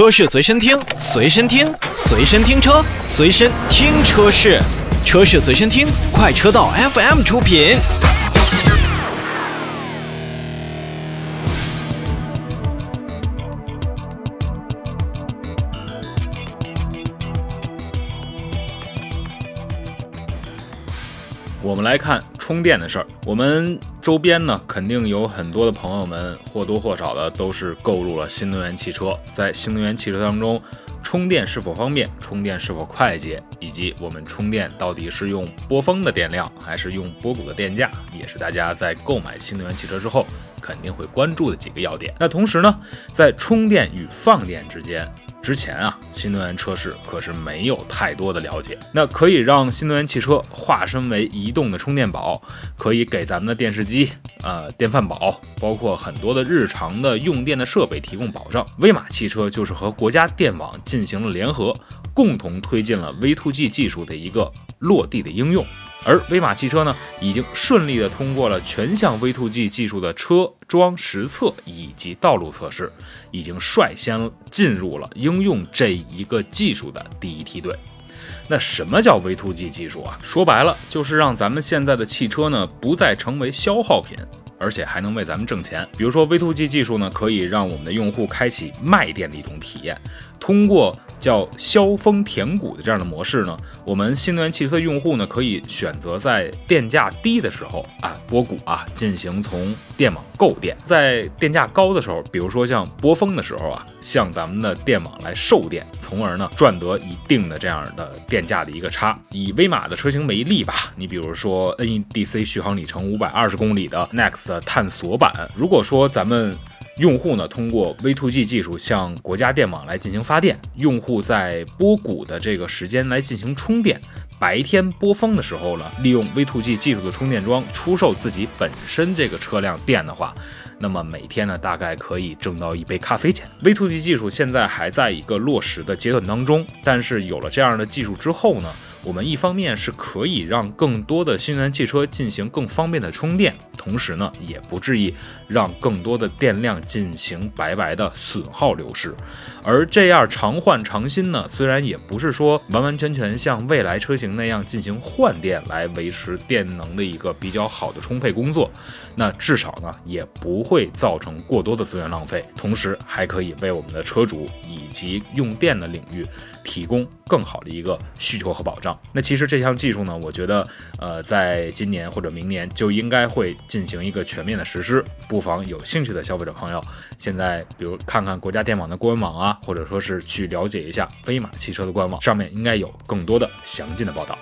车市随身听，随身听，随身听车，随身听车市，车市随身听，快车道 FM 出品。我们来看充电的事儿。我们周边呢，肯定有很多的朋友们或多或少的都是购入了新能源汽车。在新能源汽车当中，充电是否方便，充电是否快捷，以及我们充电到底是用波峰的电量，还是用波谷的电价，也是大家在购买新能源汽车之后肯定会关注的几个要点。那同时呢，在充电与放电之间。之前啊，新能源车市可是没有太多的了解。那可以让新能源汽车化身为移动的充电宝，可以给咱们的电视机、呃电饭煲，包括很多的日常的用电的设备提供保障。威马汽车就是和国家电网进行了联合，共同推进了 V2G 技术的一个落地的应用。而威马汽车呢，已经顺利的通过了全项 V2G 技术的车装实测以及道路测试，已经率先进入了应用这一个技术的第一梯队。那什么叫 V2G 技术啊？说白了，就是让咱们现在的汽车呢，不再成为消耗品，而且还能为咱们挣钱。比如说 V2G 技术呢，可以让我们的用户开启卖电的一种体验，通过。叫削峰填谷的这样的模式呢，我们新能源汽车用户呢，可以选择在电价低的时候啊拨谷啊，进行从电网购电；在电价高的时候，比如说像波峰的时候啊，向咱们的电网来售电，从而呢赚得一定的这样的电价的一个差。以威马的车型为例吧，你比如说 NEDC 续航里程五百二十公里的 Next 探索版，如果说咱们。用户呢，通过 V2G 技术向国家电网来进行发电，用户在波谷的这个时间来进行充电。白天波峰的时候呢，利用 V2G 技术的充电桩出售自己本身这个车辆电的话，那么每天呢，大概可以挣到一杯咖啡钱。V2G 技术现在还在一个落实的阶段当中，但是有了这样的技术之后呢？我们一方面是可以让更多的新能源汽车进行更方便的充电，同时呢，也不至于让更多的电量进行白白的损耗流失。而这样常换常新呢，虽然也不是说完完全全像未来车型那样进行换电来维持电能的一个比较好的充沛工作，那至少呢也不会造成过多的资源浪费，同时还可以为我们的车主以及用电的领域提供更好的一个需求和保障。那其实这项技术呢，我觉得，呃，在今年或者明年就应该会进行一个全面的实施。不妨有兴趣的消费者朋友，现在比如看看国家电网的官网啊，或者说是去了解一下飞马汽车的官网，上面应该有更多的详尽的报道。